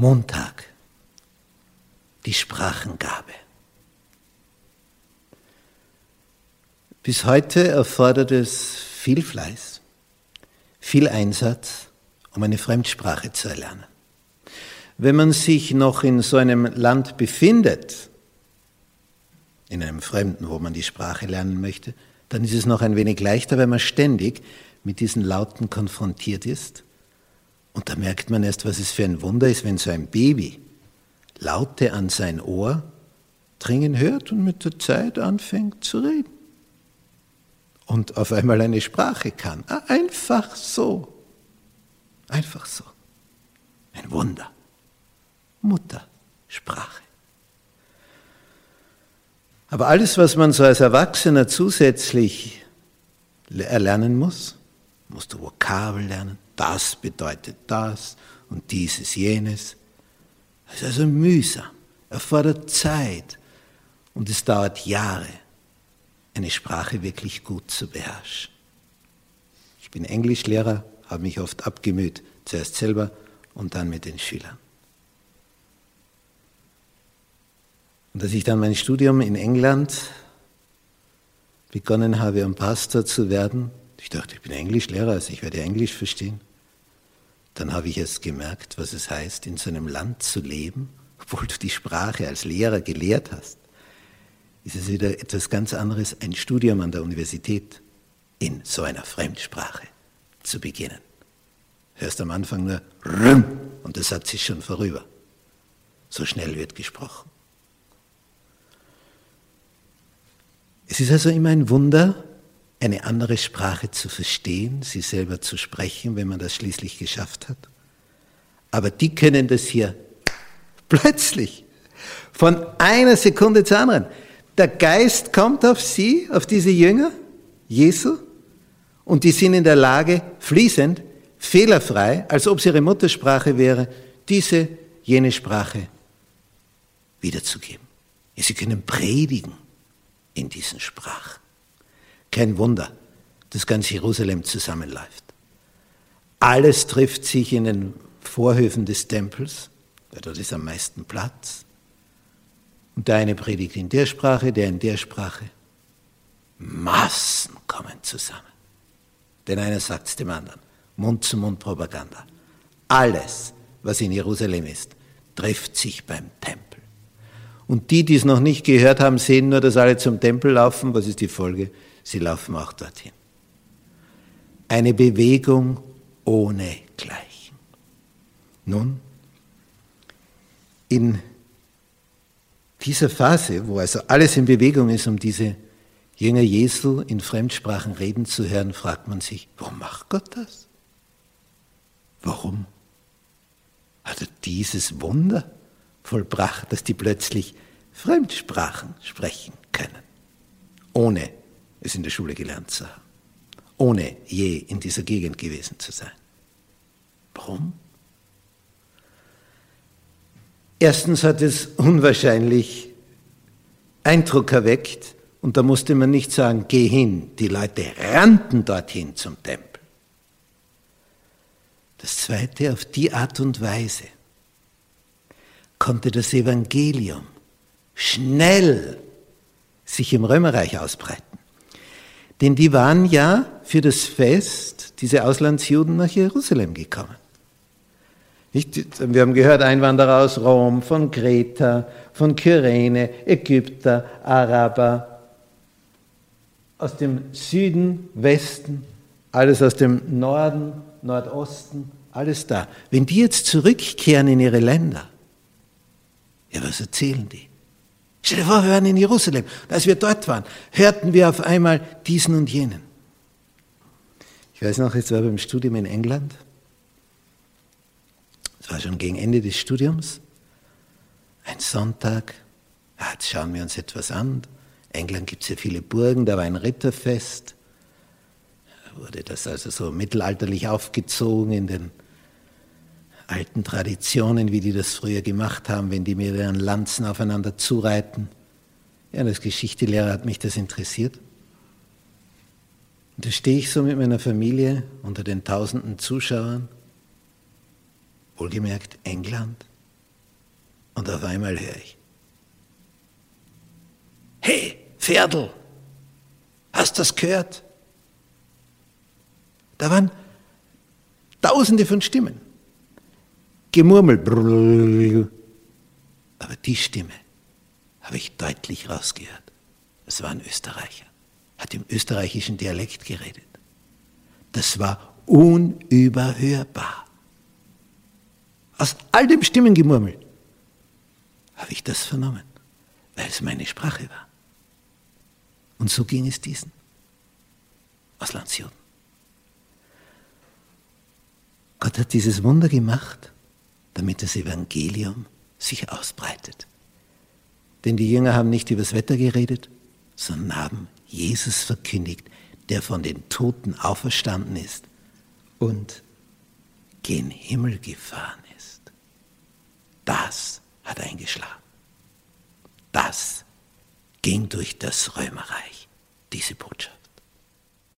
Montag, die Sprachengabe. Bis heute erfordert es viel Fleiß, viel Einsatz, um eine Fremdsprache zu erlernen. Wenn man sich noch in so einem Land befindet, in einem Fremden, wo man die Sprache lernen möchte, dann ist es noch ein wenig leichter, wenn man ständig mit diesen Lauten konfrontiert ist. Und da merkt man erst, was es für ein Wunder ist, wenn so ein Baby Laute an sein Ohr dringen hört und mit der Zeit anfängt zu reden. Und auf einmal eine Sprache kann. Ah, einfach so. Einfach so. Ein Wunder. Muttersprache. Aber alles, was man so als Erwachsener zusätzlich erlernen muss, musst du Vokabel lernen, das bedeutet das und dieses jenes. Das ist also mühsam, erfordert Zeit und es dauert Jahre, eine Sprache wirklich gut zu beherrschen. Ich bin Englischlehrer, habe mich oft abgemüht, zuerst selber und dann mit den Schülern. Und als ich dann mein Studium in England begonnen habe, um Pastor zu werden, ich dachte, ich bin Englischlehrer, also ich werde Englisch verstehen. Dann habe ich es gemerkt, was es heißt, in so einem Land zu leben, obwohl du die Sprache als Lehrer gelehrt hast. Ist es wieder etwas ganz anderes, ein Studium an der Universität in so einer Fremdsprache zu beginnen. Hörst am Anfang nur Rüm und der Satz ist schon vorüber. So schnell wird gesprochen. Es ist also immer ein Wunder, eine andere Sprache zu verstehen, sie selber zu sprechen, wenn man das schließlich geschafft hat. Aber die können das hier plötzlich, von einer Sekunde zur anderen. Der Geist kommt auf sie, auf diese Jünger, Jesu, und die sind in der Lage, fließend, fehlerfrei, als ob es ihre Muttersprache wäre, diese, jene Sprache wiederzugeben. Sie können predigen in diesen Sprachen. Kein Wunder, dass ganz Jerusalem zusammenläuft. Alles trifft sich in den Vorhöfen des Tempels, weil dort ist am meisten Platz. Und der eine predigt in der Sprache, der in der Sprache. Massen kommen zusammen. Denn einer sagt es dem anderen. Mund-zu-Mund-Propaganda. Alles, was in Jerusalem ist, trifft sich beim Tempel. Und die, die es noch nicht gehört haben, sehen nur, dass alle zum Tempel laufen. Was ist die Folge? Sie laufen auch dorthin. Eine Bewegung ohne Gleichen. Nun, in dieser Phase, wo also alles in Bewegung ist, um diese Jünger Jesu in Fremdsprachen reden zu hören, fragt man sich, warum macht Gott das? Warum hat er dieses Wunder vollbracht, dass die plötzlich Fremdsprachen sprechen können, ohne es in der Schule gelernt zu haben, ohne je in dieser Gegend gewesen zu sein. Warum? Erstens hat es unwahrscheinlich Eindruck erweckt, und da musste man nicht sagen, geh hin, die Leute rannten dorthin zum Tempel. Das Zweite, auf die Art und Weise konnte das Evangelium schnell sich im Römerreich ausbreiten. Denn die waren ja für das Fest, diese Auslandsjuden, nach Jerusalem gekommen. Wir haben gehört, Einwanderer aus Rom, von Kreta, von Kyrene, Ägypter, Araber, aus dem Süden, Westen, alles aus dem Norden, Nordosten, alles da. Wenn die jetzt zurückkehren in ihre Länder, ja, was erzählen die? Stell dir vor, wir waren in Jerusalem. Als wir dort waren, hörten wir auf einmal diesen und jenen. Ich weiß noch, es war beim Studium in England. Es war schon gegen Ende des Studiums. Ein Sonntag. Ja, jetzt schauen wir uns etwas an. In England gibt es ja viele Burgen, da war ein Ritterfest. Da wurde das also so mittelalterlich aufgezogen in den alten Traditionen, wie die das früher gemacht haben, wenn die mit ihren Lanzen aufeinander zureiten. Ja, als Geschichtelehrer hat mich das interessiert. Und da stehe ich so mit meiner Familie unter den tausenden Zuschauern, wohlgemerkt England, Und auf einmal höre ich, hey, Pferdl, hast das gehört? Da waren tausende von Stimmen. Gemurmel. Aber die Stimme habe ich deutlich rausgehört. Es war ein Österreicher, hat im österreichischen Dialekt geredet. Das war unüberhörbar. Aus all dem Stimmengemurmel habe ich das vernommen, weil es meine Sprache war. Und so ging es diesen aus Landsjuden. Gott hat dieses Wunder gemacht, damit das Evangelium sich ausbreitet. Denn die Jünger haben nicht über das Wetter geredet, sondern haben Jesus verkündigt, der von den Toten auferstanden ist und gen Himmel gefahren ist. Das hat eingeschlagen. Das ging durch das Römerreich, diese Botschaft.